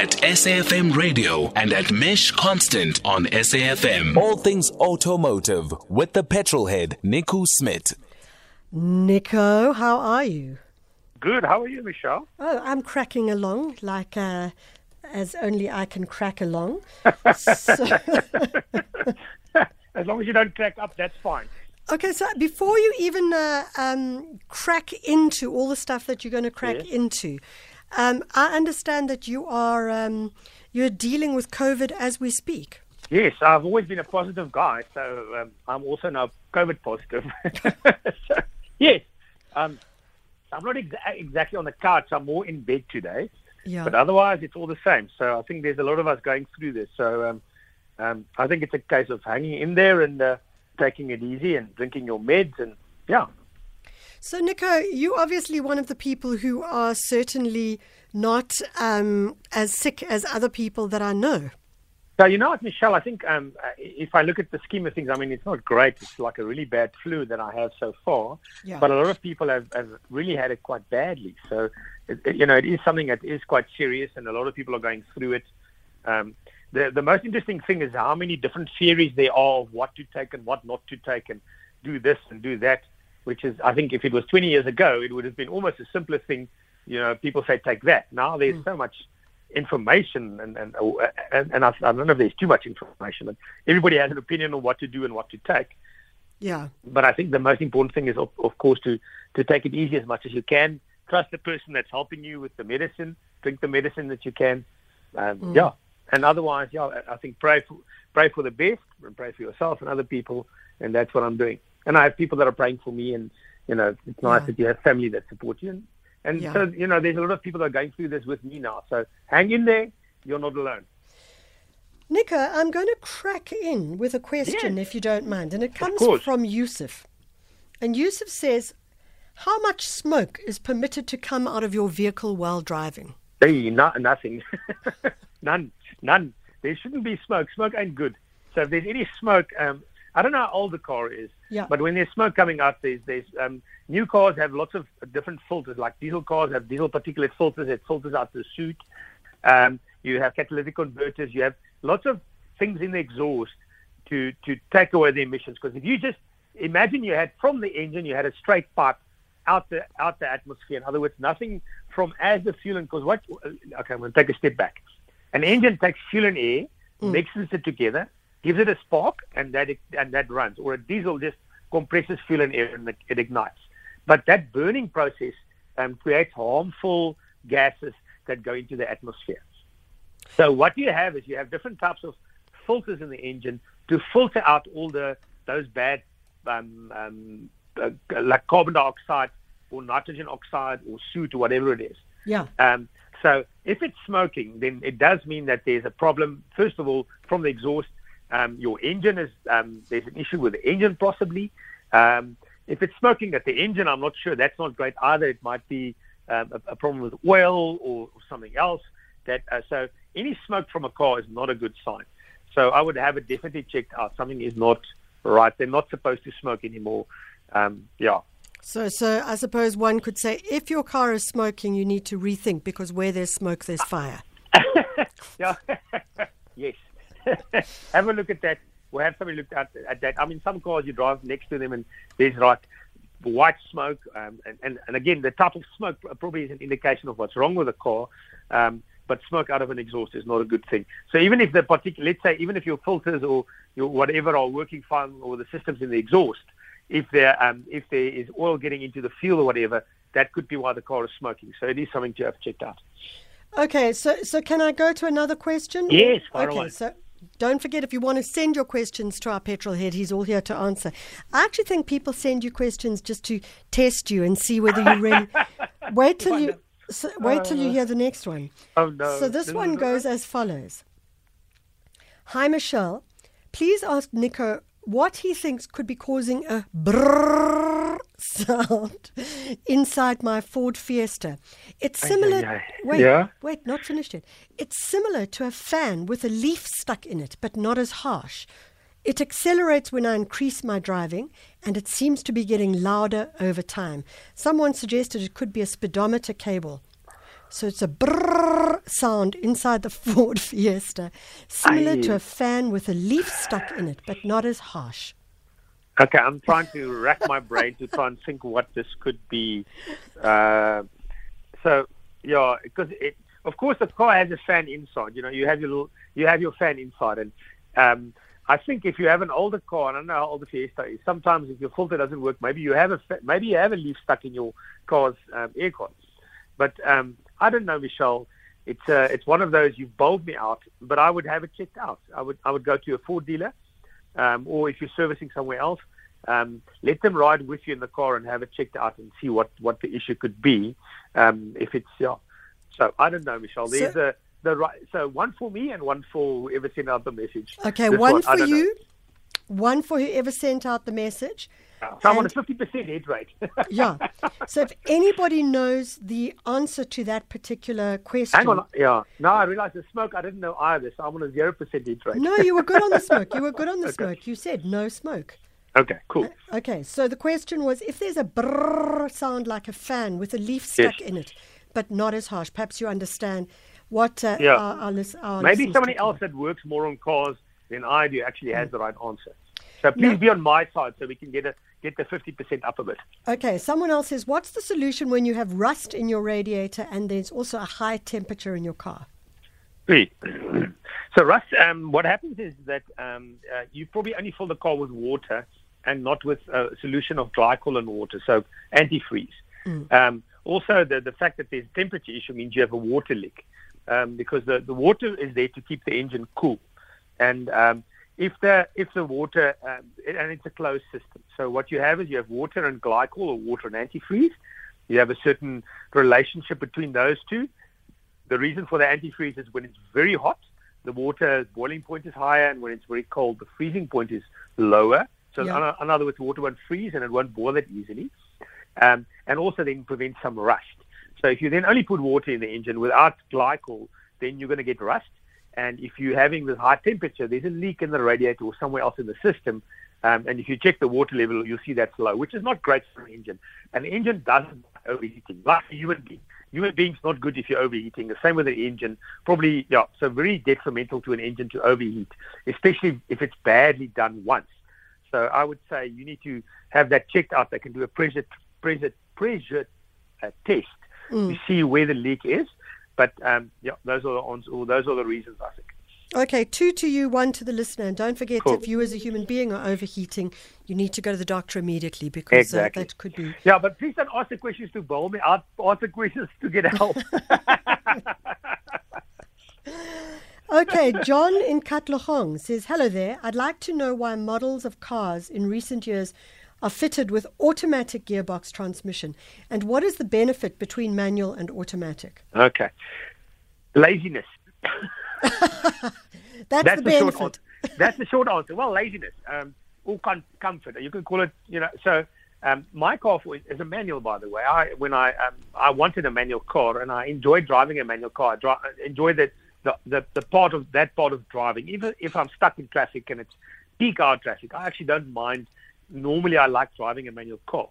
at SAFM Radio and at Mesh Constant on SAFM. All things automotive with the petrol head, Nico Smit. Nico, how are you? Good. How are you, Michelle? Oh, I'm cracking along like uh, as only I can crack along. so, As long as you don't crack up, that's fine. okay, so before you even uh, um, crack into all the stuff that you're going to crack Yes. into, um, I understand that you are um, you're dealing with COVID as we speak. Yes, I've always been a positive guy, so um, I'm also now COVID positive. so, yes, um, I'm not exa- exactly on the couch. I'm more in bed today, Yeah. but otherwise it's all the same. So I think there's a lot of us going through this. So um, um, I think it's a case of hanging in there and uh, taking it easy and drinking your meds and yeah. So, Nico, you're obviously one of the people who are certainly not um, as sick as other people that I know. So you know what, Michelle? I think um, uh, if I look at the scheme of things, I mean, it's not great. It's like a really bad flu that I have so far. Yeah. But a lot of people have, have really had it quite badly. So, it, it- you know, it is something that is quite serious, and a lot of people are going through it. Um, the the most interesting thing is how many different theories there are of what to take and what not to take, and do this and do that. Which is, I think, if it was 20 years ago, it would have been almost a simpler thing. You know, people say take that. Now there's so much information, and and and, and I, I don't know if there's too much information, but everybody has an opinion on what to do and what to take. Yeah. But I think the most important thing is, of, of course, to to take it easy as much as you can. Trust the person that's helping you with the medicine. Drink the medicine that you can. Um, Yeah, and otherwise, yeah, I I think pray for pray for the best and pray for yourself and other people, and that's what I'm doing. And I have people that are praying for me, and you know, it's nice Yeah. that you have family that support you. And, and Yeah. so, you know, there's a lot of people that are going through this with me now. So hang in there. You're not alone. Nika, I'm going to crack in with a question, Yes. if you don't mind. And it comes from Yusuf. And Yusuf says, How much smoke is permitted to come out of your vehicle while driving? Hey, no, nothing. none, none. There shouldn't be smoke. Smoke ain't good. So if there's any smoke, um, I don't know how old the car is, Yeah. but when there's smoke coming out, there's, there's um, new cars have lots of different filters. Like diesel cars have diesel particulate filters that filters out the soot. Um, you have catalytic converters. You have lots of things in the exhaust to to take away the emissions. Because if you just imagine you had from the engine, you had a straight pipe out the out the atmosphere. In other words, nothing from as the fuel. And because what? Okay, I'm going to take a step back. An engine takes fuel and air, mixes it together, gives it a spark, and that and that runs. Or a diesel just compresses fuel and air and it, it ignites. But that burning process um, creates harmful gases that go into the atmosphere. So what you have is you have different types of filters in the engine to filter out all the those bad, um, um, uh, like carbon dioxide or nitrogen oxide or soot or whatever it is. Yeah. Um, so if it's smoking, then it does mean that there's a problem. First of all, from the exhaust, um, your engine is um, there's an issue with the engine possibly. Um, if it's smoking at the engine, I'm not sure. That's not great either. It might be um, a, a problem with oil or, or something else. That uh, so any smoke from a car is not a good sign. So I would have it definitely checked out. Something is not right. They're not supposed to smoke anymore. Um, yeah. So, so I suppose one could say if your car is smoking, you need to rethink because where there's smoke, there's fire. Yeah. yes. have a look at that. We'll have somebody look at, at that. I mean, some cars you drive next to them and there's like white smoke. Um, and, and, and again, the type of smoke probably is an indication of what's wrong with the car. Um, but smoke out of an exhaust is not a good thing. So even if the particular, let's say, even if your filters or your whatever are working fine or the systems in the exhaust, if there um, if there is oil getting into the fuel or whatever, that could be why the car is smoking. So it is something to have checked out. Okay, so so can I go to another question? Yes, Okay, away. so don't forget if you want to send your questions to our petrol head, he's all here to answer. I actually think people send you questions just to test you and see whether you really. wait till you. So wait till you oh. hear the next one. Oh no! So this one goes as follows. Hi Michelle, please ask Nico what he thinks could be causing a brrrr sound inside my Ford Fiesta. It's similar. ay, ay. Wait, Yeah? wait, not finished yet. It's similar to a fan with a leaf stuck in it, but not as harsh. It accelerates when I increase my driving, and it seems to be getting louder over time. Someone suggested it could be a speedometer cable. So it's a brrrr sound inside the Ford Fiesta, similar Aye. to a fan with a leaf stuck in it, but not as harsh. Okay, I'm trying to rack my brain to try and think what this could be. Uh, so, yeah, because it, of course the car has a fan inside. You know, you have your little, you have your fan inside, and um, I think if you have an older car, and I don't know how old the Fiesta is, sometimes if your filter doesn't work, maybe you have a fa- maybe you have a leaf stuck in your car's um, aircon. But um, I don't know, Michelle. It's uh, it's one of those you've bowled me out, but I would have it checked out. I would I would go to a Ford dealer um, or if you're servicing somewhere else, um, let them ride with you in the car and have it checked out and see what, what the issue could be. Um, if it's yeah, so I don't know, Michelle. There's So- a the right. So one for me and one for whoever sent out the message. Okay, This one I for don't know. you, one for whoever sent out the message. So I'm on a fifty percent hit rate. Yeah. So if anybody knows the answer to that particular question. Hang on, yeah. No, I realized the smoke. I didn't know either, so I'm on a zero percent hit rate. No, you were good on the smoke. You were good on the smoke. You said no smoke. Okay, cool. Okay, so the question was if there's a brrr sound like a fan with a leaf stuck Yes. in it, but not as harsh, perhaps you understand what uh, Yeah. our, our, lis- our Maybe somebody else that works more on cars than I do actually has the right answer. So please No. be on my side so we can get a, get the fifty percent up a bit. Okay, someone else says, what's the solution when you have rust in your radiator and there's also a high temperature in your car? So, rust, um, what happens is that um, uh, you probably only fill the car with water and not with a solution of glycol and water, so antifreeze. Um, also, the, the fact that there's a temperature issue means you have a water leak um, because the, the water is there to keep the engine cool. And um, if the if the water um, and it's a closed system, so what you have is you have water and glycol or water and antifreeze. You have a certain relationship between those two. The reason for the antifreeze is when it's very hot, the water boiling point is higher, and when it's very cold, the freezing point is lower. So, Yeah. in, in other words, water won't freeze and it won't boil that easily. Um, and also then prevent some rust. So, if you then only put water in the engine without glycol, then you're going to get rust. And if you're having this high temperature, there's a leak in the radiator or somewhere else in the system. Um, and if you check the water level, you'll see that's low, which is not great for an engine. An engine doesn't overheating, like a human being. Human being's not good if you're overheating. The same with an engine. Probably, yeah, so very detrimental to an engine to overheat, especially if it's badly done once. So I would say you need to have that checked out. They can do a pressure pressure pressure uh, test to see where the leak is. But um, yeah, those are the those are the reasons I think. Okay, two to you, one to the listener. And don't forget, Cool. if you as a human being are overheating, you need to go to the doctor immediately because uh, that could be. Yeah, but please don't ask the questions to bowl me. Ask ask the questions to get help. Okay, John in Katlehong says, Hello there. I'd like to know why models of cars in recent years are fitted with automatic gearbox transmission and what is the benefit between manual and automatic? okay, laziness. That's, That's the the short benefit. answer. That's the short answer. Well, laziness, um, or com- comfort. You can call it, you know. So um, my car is a manual, by the way. I when I um, I wanted a manual car, and I enjoy driving a manual car. I dri- enjoy the, the the the part of that part of driving. Even if I'm stuck in traffic and it's peak hour traffic, I actually don't mind. Normally, I like driving a manual car.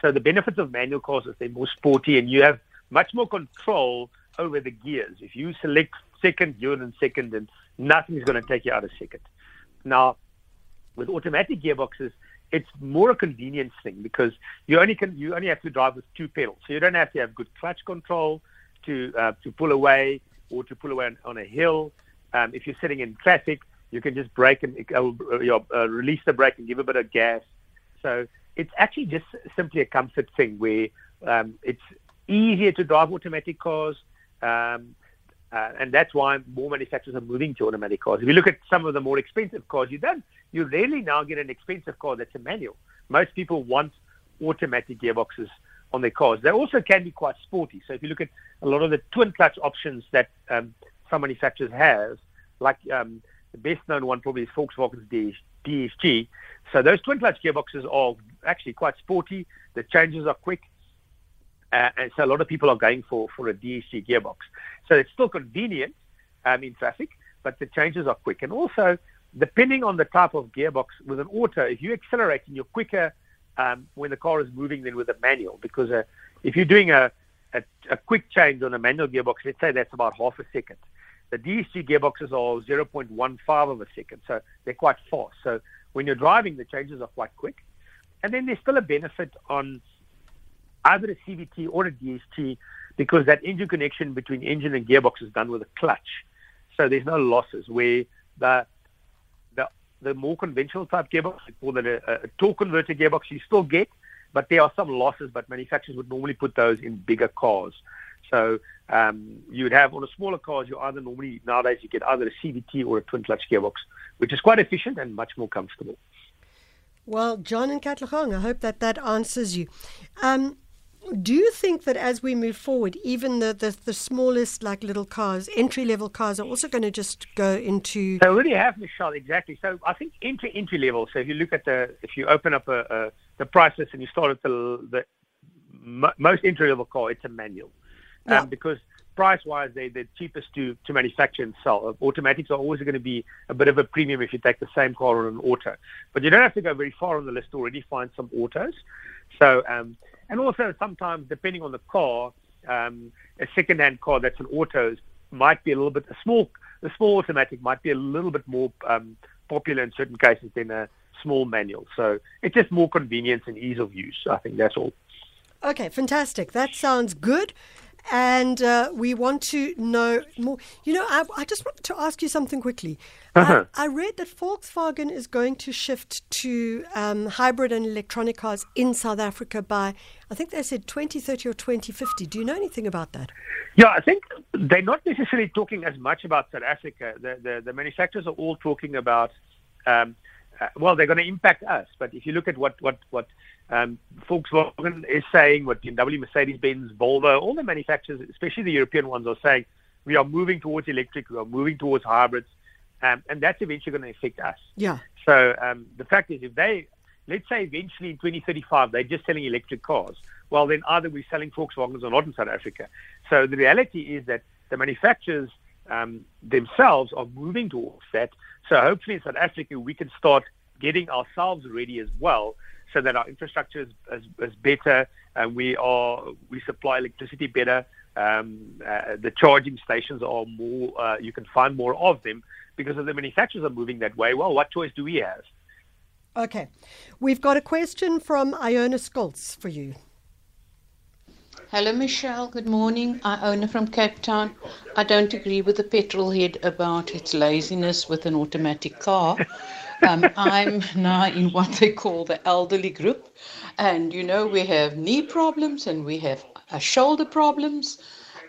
So the benefits of manual cars is they're more sporty, and you have much more control over the gears. If you select second, you're in second, and nothing's going to take you out of second. Now, with automatic gearboxes, it's more a convenience thing because you only can you only have to drive with two pedals, so you don't have to have good clutch control to uh, to pull away or to pull away on, on a hill. Um, if you're sitting in traffic, you can just brake and uh, uh, release the brake and give a bit of gas. So it's actually just simply a comfort thing where um, it's easier to drive automatic cars. Um, uh, and that's why more manufacturers are moving to automatic cars. If you look at some of the more expensive cars, you don't, you rarely now get an expensive car that's a manual. Most people want automatic gearboxes on their cars. They also can be quite sporty. So if you look at a lot of the twin clutch options that um, some manufacturers have, like um, the best known one probably is Volkswagen's DS, DSG. So those twin clutch gearboxes are actually quite sporty. The changes are quick. Uh, and so a lot of people are going for, for a DSG gearbox. So it's still convenient um, in traffic, but the changes are quick. And also, depending on the type of gearbox with an auto, if you accelerate and you're quicker um, when the car is moving than with a manual, because uh, if you're doing a a, a quick change on a manual gearbox, let's say that's about half a second. The DSG gearboxes are 0.15 of a second, so they're quite fast. So when you're driving, the changes are quite quick. And then there's still a benefit on either a CVT or a DSG because that engine connection between engine and gearbox is done with a clutch. So there's no losses where the the, the more conventional type gearbox, we call it a, a torque converter gearbox, you still get, but there are some losses, but manufacturers would normally put those in bigger cars. So um, you would have on a smaller cars, you either normally nowadays you get either a CVT or a twin clutch gearbox, which is quite efficient and much more comfortable. Well, John and Katlehong, I hope that that answers you. Um, do you think that as we move forward, even the, the, the smallest, like little cars, entry level cars, are also going to just go into. They already have, Michelle, exactly. So I think entry entry level. So if you look at the, if you open up a, a the price list and you start at the, the most entry level car, it's a manual. Um, because price wise, they, they're cheapest to, to manufacture and sell. Automatics are always going to be a bit of a premium if you take the same car on an auto. But you don't have to go very far on the list to already find some autos. So, um, and also sometimes, depending on the car, um, a second-hand car that's an auto might be a little bit a small the small automatic might be a little bit more um, popular in certain cases than a small manual. So it's just more convenience and ease of use. I think that's all. Okay, fantastic. That sounds good and uh, we want to know more. You know, I, I, just wanted to ask you something quickly. Uh-huh. I, I, read that Volkswagen is going to shift to um, hybrid and electronic cars in South Africa by, I think they said 2030 or 2050. Do you know anything about that? Yeah, I think they're not necessarily talking as much about South Africa. The, the, the manufacturers are all talking about. Um, uh, well, they're going to impact us. But if you look at what what what um, Volkswagen is saying, what BMW, Mercedes-Benz, Volvo, all the manufacturers, especially the European ones, are saying we are moving towards electric, we are moving towards hybrids, um, and that's eventually going to affect us. Yeah. So um, the fact is, if they, let's say eventually in 2035, they're just selling electric cars, well, then either we're selling Volkswagens or not in South Africa. So the reality is that the manufacturers um, themselves are moving towards that. So hopefully in South Africa, we can start getting ourselves ready as well so that our infrastructure is, is, is better and we are we supply electricity better. Um, uh, the charging stations are more. Uh, you can find more of them because of the manufacturers are moving that way. Well, what choice do we have? Okay, we've got a question from Iona Skoltz for you. Hello, Michelle. Good morning. Iona from Cape Town. I don't agree with the petrol head about its laziness with an automatic car. Um, I'm now in what they call the elderly group. And, you know, we have knee problems and we have uh, shoulder problems.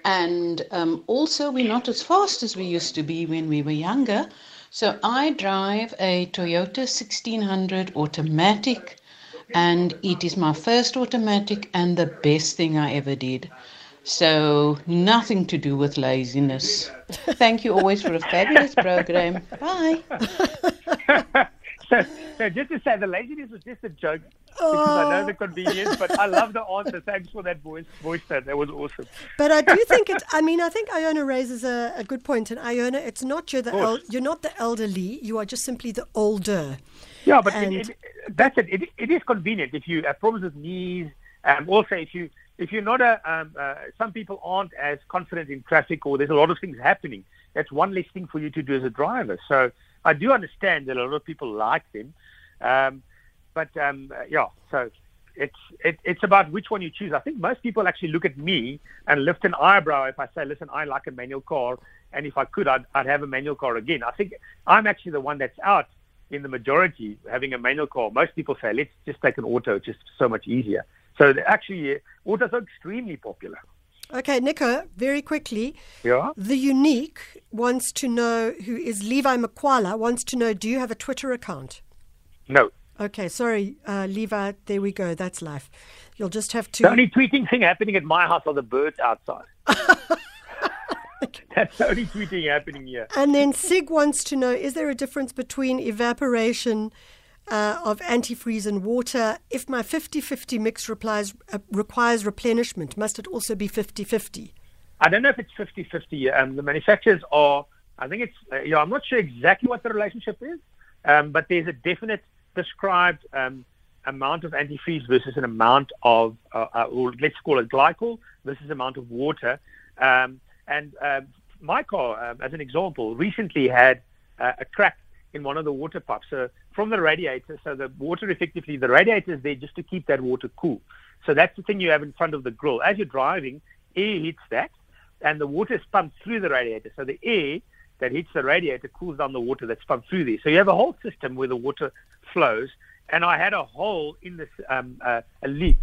And um, also, we're not as fast as we used to be when we were younger. So I drive a Toyota 1600 automatic, and it is my first automatic and the best thing I ever did. So, nothing to do with laziness. Thank you always for a fabulous program. Bye. so, so, just to say, the laziness was just a joke because oh. I know the convenience, but I love the answer. Thanks for that voice, voice that. That was awesome. But I do think it. I mean, I think Iona raises a, a good point. And Iona, it's not you're the el, you're not the elderly. You are just simply the older. Yeah, but and, it, it, that's it. it. It is convenient if you have problems with knees. Um, also, if you if you're not a, um, uh, some people aren't as confident in traffic or there's a lot of things happening, that's one less thing for you to do as a driver. So I do understand that a lot of people like them. Um, but um, uh, yeah, so it's it, it's about which one you choose. I think most people actually look at me and lift an eyebrow if I say, listen, I like a manual car, and if I could, I'd, I'd have a manual car again. I think I'm actually the one that's out in the majority having a manual car. Most people say, let's just take an auto, it's just so much easier. So actually, waters are extremely popular. Okay, Nico, very quickly. Yeah. The Unique wants to know, who is Levi Makwala, wants to know, do you have a Twitter account? No. Okay, sorry, uh, Levi. There we go. That's life. You'll just have to. The only tweeting thing happening at my house are the birds outside. That's the only tweeting happening here. And then Sig wants to know: Is there a difference between evaporation uh, of antifreeze and water. If my 50 50 mix replies, uh, requires replenishment, must it also be 50 50? I don't know if it's 50 50. Um, the manufacturers are, I think it's, uh, yeah, I'm not sure exactly what the relationship is, um, but there's a definite prescribed um, amount of antifreeze versus an amount of, uh, uh, or let's call it glycol versus amount of water. Um, and um, my car, um, as an example, recently had uh, a crack in one of the water pipes. So from the radiator, so the water effectively, the radiator is there just to keep that water cool. So that's the thing you have in front of the grill. As you're driving, air hits that, and the water is pumped through the radiator. So the air that hits the radiator cools down the water that's pumped through there. So you have a whole system where the water flows. And I had a hole in this, um, uh, a leak.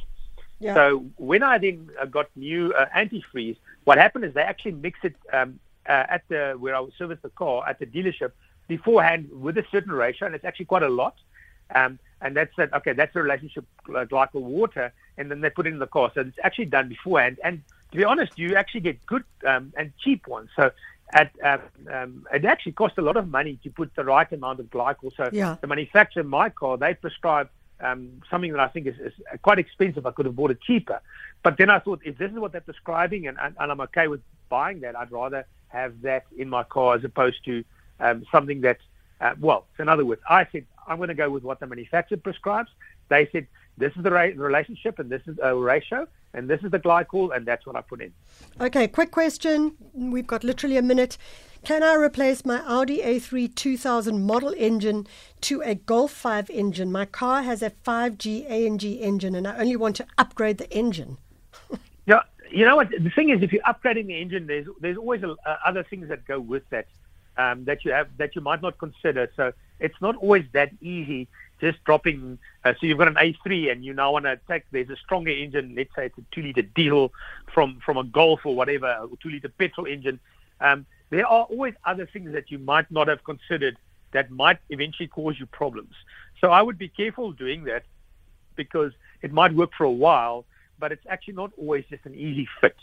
Yeah. So when I then uh, got new uh, antifreeze, what happened is they actually mix it um, uh, at the where I was service the car at the dealership beforehand with a certain ratio, and it's actually quite a lot. Um, and that's that. Okay, that's the relationship uh, glycol water, and then they put it in the car. So it's actually done beforehand. And to be honest, you actually get good um, and cheap ones. So at um, um, it actually costs a lot of money to put the right amount of glycol. So Yeah. the manufacturer, my car, they prescribe um, something that I think is, is quite expensive. I could have bought it cheaper, but then I thought if this is what they're prescribing, and, and, and I'm okay with buying that, I'd rather have that in my car as opposed to um, something that, uh, well, in other words, I said I'm going to go with what the manufacturer prescribes. They said this is the ra- relationship and this is a ratio and this is the glycol and that's what I put in. Okay, quick question. We've got literally a minute. Can I replace my Audi A3 2000 model engine to a Golf 5 engine? My car has a 5G ANG engine and I only want to upgrade the engine. Yeah, you know what? The thing is, if you're upgrading the engine, there's there's always a, uh, other things that go with that um, that you have that you might not consider. So it's not always that easy. Just dropping. Uh, so you've got an A3, and you now want to take. There's a stronger engine. Let's say it's a two-liter diesel from from a Golf or whatever, a two-liter petrol engine. Um, there are always other things that you might not have considered that might eventually cause you problems. So I would be careful doing that because it might work for a while, but it's actually not always just an easy fit.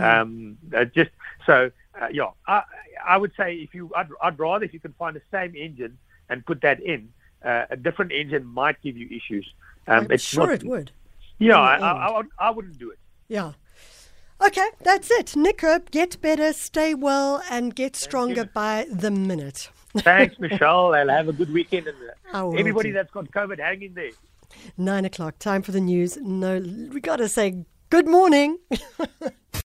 Um, uh, just so, uh, yeah, I, I would say if you, I'd, I'd rather if you can find the same engine and put that in, uh, a different engine might give you issues. Um, I'm sure not- it would. Yeah, I, I. I, I wouldn't do it. Yeah. Okay, that's it. Nick Herb, get better, stay well, and get stronger by the minute. Thanks, Michelle, and have a good weekend. And uh, everybody do. that's got COVID, hang in there. Nine o'clock, time for the news. No, we got to say good morning.